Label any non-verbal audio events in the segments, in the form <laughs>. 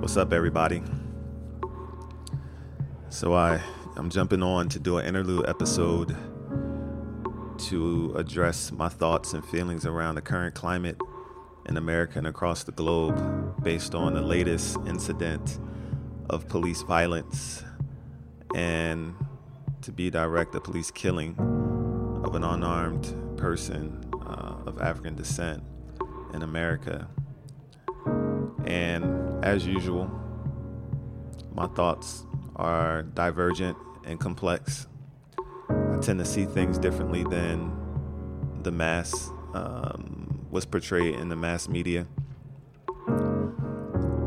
What's up, everybody? So I I'm jumping on to do an interlude episode to address my thoughts and feelings around the current climate in America and across the globe based on the latest incident of police violence and to be direct, the police killing of an unarmed person uh, of African descent in America. And as usual, my thoughts are divergent and complex. I tend to see things differently than the mass um, was portrayed in the mass media.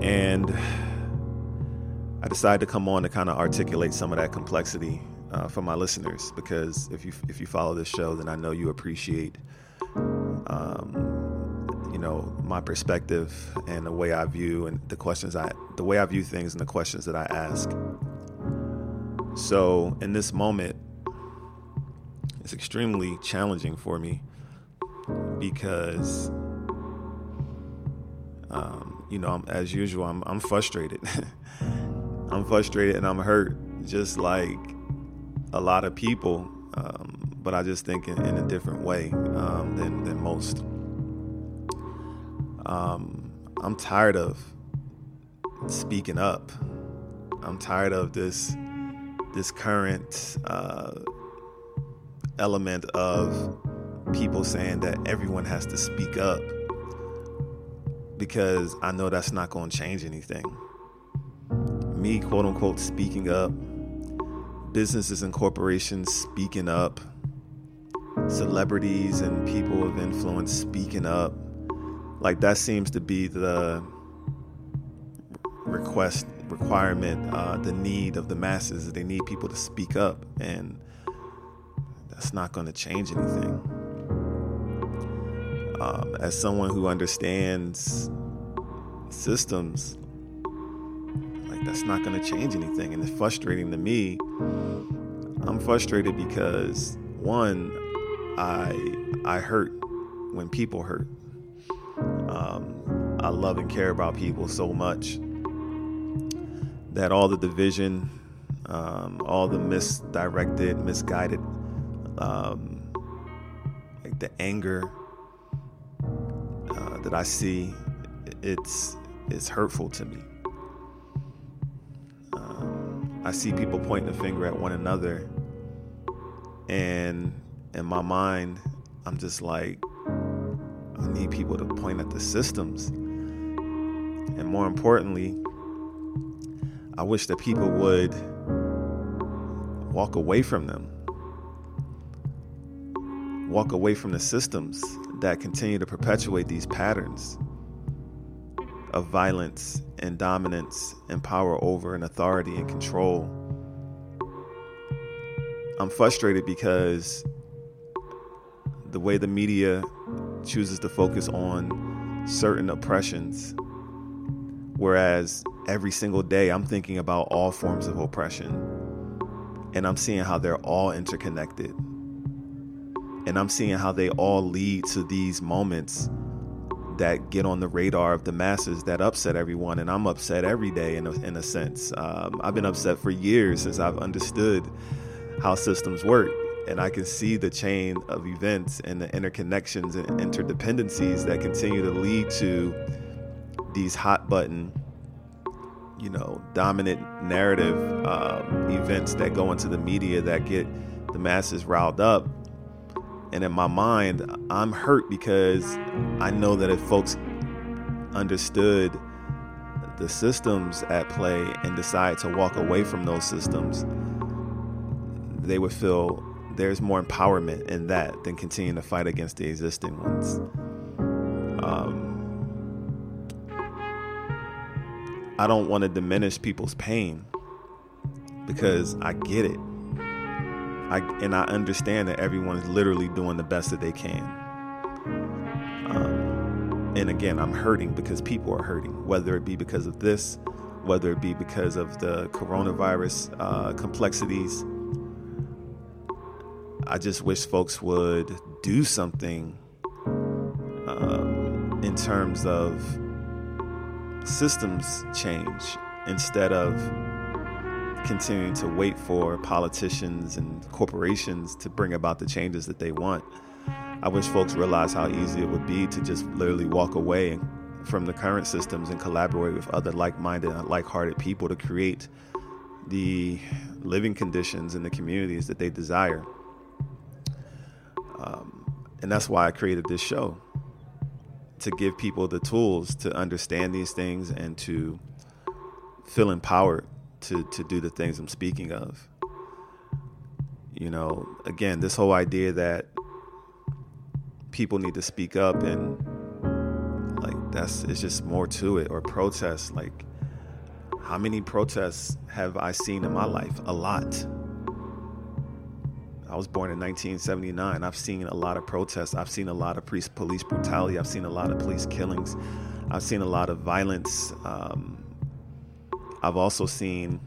And I decided to come on to kind of articulate some of that complexity uh, for my listeners because if you if you follow this show, then I know you appreciate um, you know my perspective and the way I view and the questions I the way I view things and the questions that I ask. So in this moment, it's extremely challenging for me because um, you know, I'm, as usual, I'm, I'm frustrated. <laughs> I'm frustrated and I'm hurt, just like a lot of people. Um, but I just think in, in a different way um, than than most. Um, I'm tired of speaking up. I'm tired of this this current uh, element of people saying that everyone has to speak up because I know that's not going to change anything. Me, quote unquote, speaking up, businesses and corporations speaking up, celebrities and people of influence speaking up. Like that seems to be the request, requirement, uh, the need of the masses. They need people to speak up, and that's not going to change anything. Um, as someone who understands systems, like that's not going to change anything, and it's frustrating to me. I'm frustrated because one, I I hurt when people hurt. I love and care about people so much that all the division, um, all the misdirected, misguided, um, like the anger uh, that I see, it's it's hurtful to me. Um, I see people pointing the finger at one another, and in my mind, I'm just like, I need people to point at the systems, and more importantly, I wish that people would walk away from them. Walk away from the systems that continue to perpetuate these patterns of violence and dominance and power over and authority and control. I'm frustrated because the way the media chooses to focus on certain oppressions, whereas every single day I'm thinking about all forms of oppression and I'm seeing how they're all interconnected. And I'm seeing how they all lead to these moments that get on the radar of the masses that upset everyone. And I'm upset every day in a, in a sense. Um, I've been upset for years since I've understood how systems work. And I can see the chain of events and the interconnections and interdependencies that continue to lead to these hot button you know, dominant narrative um, events that go into the media that get the masses riled up. And in my mind, I'm hurt because I know that if folks understood the systems at play and decide to walk away from those systems, they would feel there's more empowerment in that than continuing to fight against the existing ones. Um, I don't want to diminish people's pain because I get it. I and I understand that everyone's literally doing the best that they can. Um, and again, I'm hurting because people are hurting, whether it be because of this, whether it be because of the coronavirus uh, complexities. I just wish folks would do something um, in terms of systems change instead of continuing to wait for politicians and corporations to bring about the changes that they want. I wish folks realized how easy it would be to just literally walk away from the current systems and collaborate with other like-minded and like-hearted people to create the living conditions in the communities that they desire. Um, and that's why I created this show to give people the tools to understand these things and to feel empowered to, to do the things I'm speaking of. You know, again, this whole idea that people need to speak up and like that's it's just more to it or protest like how many protests have I seen in my life? A lot. I was born in 1979. I've seen a lot of protests. I've seen a lot of police brutality. I've seen a lot of police killings. I've seen a lot of violence. Um, I've also seen,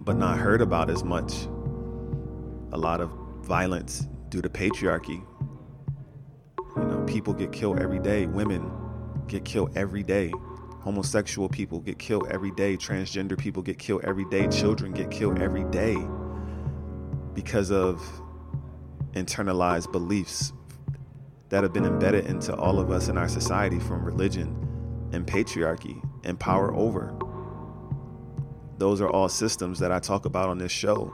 but not heard about as much, a lot of violence due to patriarchy. You know, people get killed every day. Women get killed every day. Homosexual people get killed every day. Transgender people get killed every day. Children get killed every day because of internalized beliefs that have been embedded into all of us in our society from religion and patriarchy and power over. Those are all systems that I talk about on this show.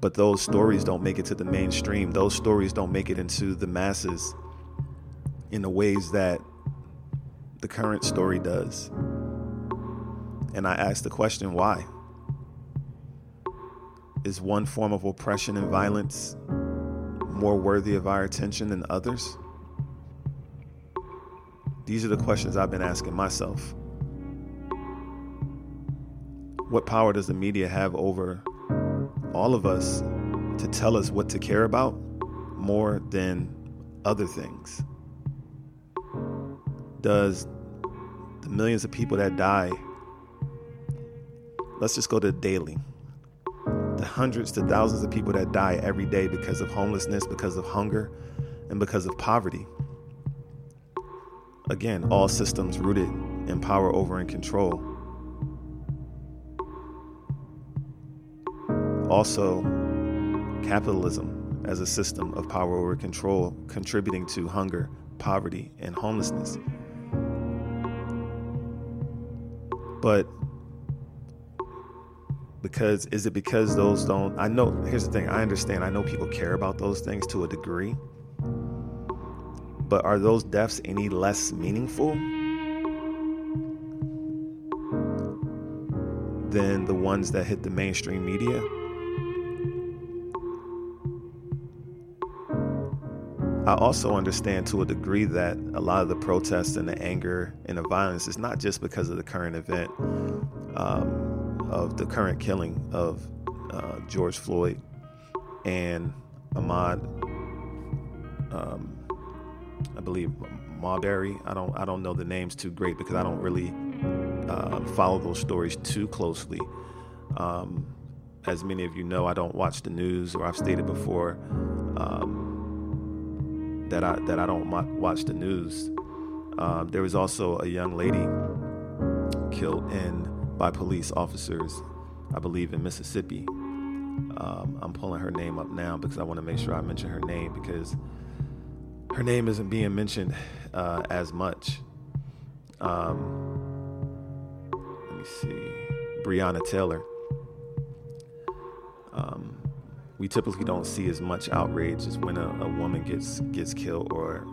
But those stories don't make it to the mainstream. Those stories don't make it into the masses in the ways that the current story does. And I ask the question why? Is one form of oppression and violence more worthy of our attention than others? These are the questions I've been asking myself. What power does the media have over all of us to tell us what to care about more than other things? Does the millions of people that die, let's just go to daily the hundreds to thousands of people that die every day because of homelessness, because of hunger, and because of poverty. Again, all systems rooted in power over and control. Also, capitalism as a system of power over control contributing to hunger, poverty, and homelessness. But because is it because those don't i know here's the thing i understand i know people care about those things to a degree but are those deaths any less meaningful than the ones that hit the mainstream media I also understand to a degree that a lot of the protests and the anger and the violence is not just because of the current event. Um, of the current killing of uh, George Floyd and Ahmaud, um, I believe Marbury. I don't I don't know the names too great because I don't really uh, follow those stories too closely. Um, as many of you know, I don't watch the news, or I've stated before um, that I that I don't watch the news. Um, there was also a young lady killed in by police officers, I believe, in Mississippi. Um, I'm pulling her name up now because I want to make sure I mention her name because her name isn't being mentioned uh, as much. Um, let me see. Breonna Taylor. Um, we typically don't see as much outrage as when a, a woman gets gets killed or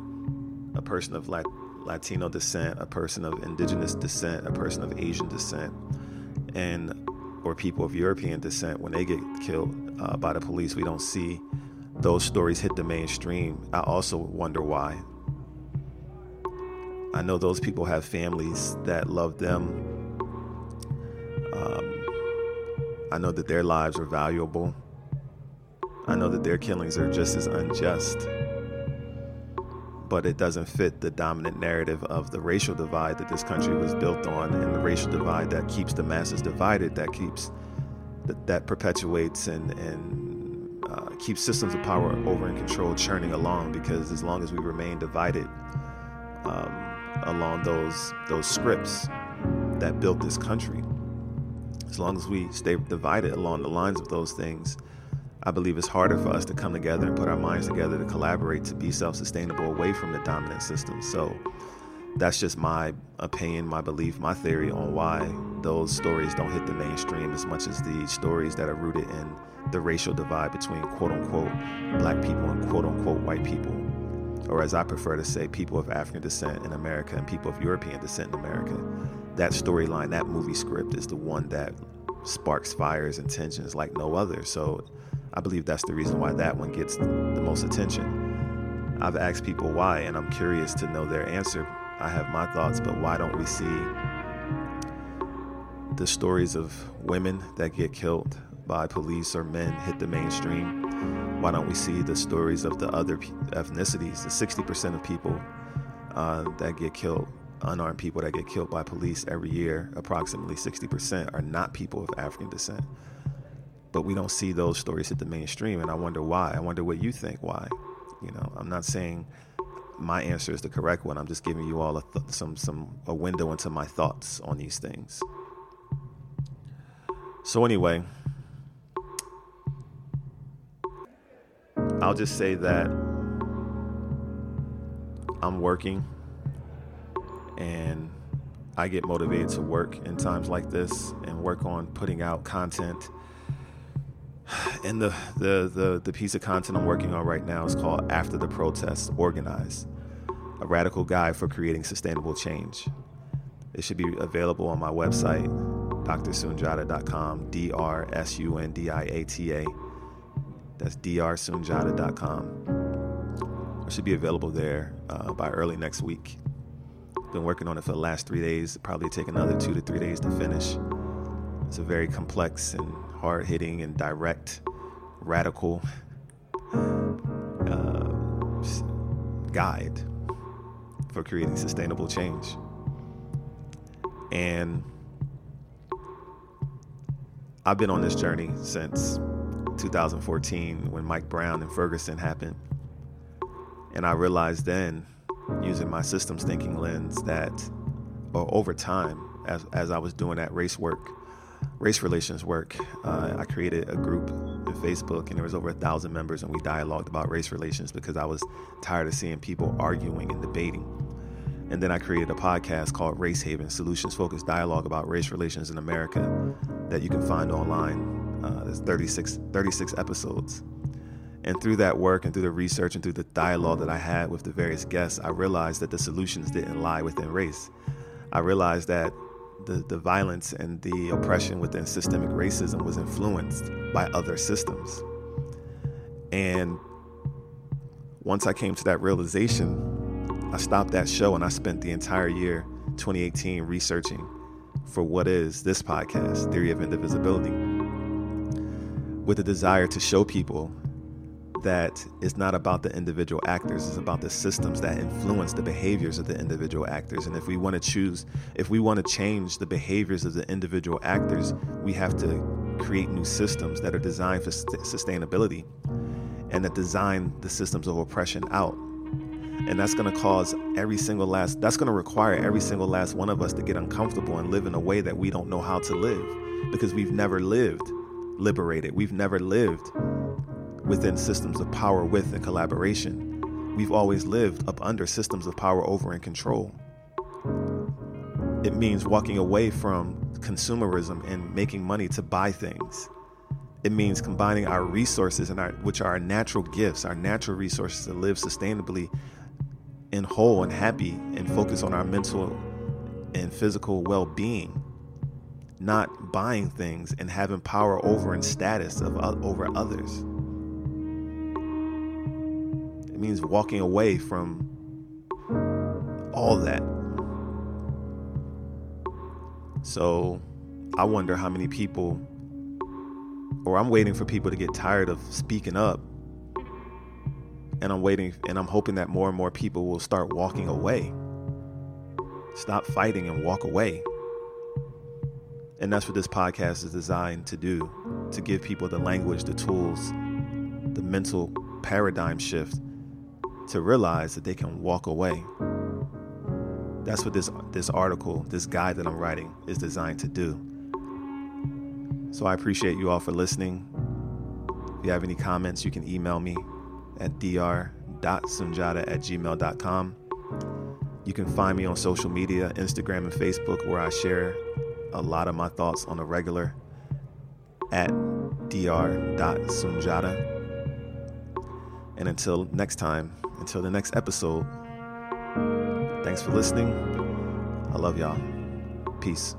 a person of like Latino descent, a person of indigenous descent, a person of Asian descent, and or people of European descent when they get killed uh, by the police. We don't see those stories hit the mainstream. I also wonder why. I know those people have families that love them. Um, I know that their lives are valuable. I know that their killings are just as unjust but it doesn't fit the dominant narrative of the racial divide that this country was built on and the racial divide that keeps the masses divided, that keeps that, that perpetuates and, and uh, keeps systems of power over and control churning along because as long as we remain divided, um, along those those scripts that built this country. As long as we stay divided along the lines of those things, I believe it's harder for us to come together and put our minds together to collaborate to be self-sustainable away from the dominant system. So that's just my opinion, my belief, my theory on why those stories don't hit the mainstream as much as the stories that are rooted in the racial divide between quote unquote black people and quote unquote white people. Or as I prefer to say, people of African descent in America and people of European descent in America. That storyline, that movie script is the one that sparks fires and tensions like no other. So I believe that's the reason why that one gets the most attention. I've asked people why, and I'm curious to know their answer I have my thoughts, but why don't we see the stories of women that get killed by police or men hit the mainstream? Why don't we see the stories of the other ethnicities, the 60% of people uh, that get killed, unarmed people that get killed by police every year, approximately 60% are not people of African descent. But we don't see those stories hit the mainstream, and I wonder why. I wonder what you think why. You know, I'm not saying my answer is the correct one. I'm just giving you all a th- some some a window into my thoughts on these things. So anyway, I'll just say that I'm working and I get motivated to work in times like this and work on putting out content. And the, the, the, the piece of content I'm working on right now is called After the Protests Organize a radical guide for creating sustainable change. It should be available on my website, drsundiata.com, D R S U N D I A T A. That's drsundiata.com. It should be available there uh, by early next week. Been working on it for the last three days. Probably take another two to three days to finish. It's a very complex and hard hitting and direct, radical uh, guide for creating sustainable change. And I've been on this journey since 2014 when Mike Brown and Ferguson happened. And I realized then, using my systems thinking lens, that or over time, as, as I was doing that race work, race relations work, uh, I created a group in Facebook, and there was over a thousand members, and we dialogued about race relations because I was tired of seeing people arguing and debating. And then I created a podcast called Race Haven Solutions Focused Dialogue about Race Relations in America that you can find online. Uh, there's 36, 36 episodes. And through that work and through the research and through the dialogue that I had with the various guests, I realized that the solutions didn't lie within race. I realized that the, the violence and the oppression within systemic racism was influenced by other systems. And once I came to that realization, I stopped that show and I spent the entire year 2018 researching for what is this podcast, Theory of Indivisibility, with a desire to show people that it's not about the individual actors, it's about the systems that influence the behaviors of the individual actors. And if we want to choose, if we want to change the behaviors of the individual actors, we have to create new systems that are designed for sustainability and that design the systems of oppression out and that's going to cause every single last that's going to require every single last one of us to get uncomfortable and live in a way that we don't know how to live because we've never lived liberated we've never lived within systems of power with and collaboration. We've always lived up under systems of power over and control. It means walking away from consumerism and making money to buy things. It means combining our resources and our which are our natural gifts our natural resources to live sustainably and whole and happy and focus on our mental and physical well being, not buying things and having power over and status of over others. Means walking away from all that. So I wonder how many people, or I'm waiting for people to get tired of speaking up and I'm waiting and I'm hoping that more and more people will start walking away. Stop fighting and walk away. And that's what this podcast is designed to do to give people the language, the tools, the mental paradigm shift to realize that they can walk away. That's what this this article, this guide that I'm writing is designed to do. So I appreciate you all for listening. If you have any comments, you can email me at dr.sundiata at gmail.com. You can find me on social media, Instagram and Facebook, where I share a lot of my thoughts on a regular at dr.sundiata. And until next time, until the next episode, thanks for listening. I love y'all. Peace.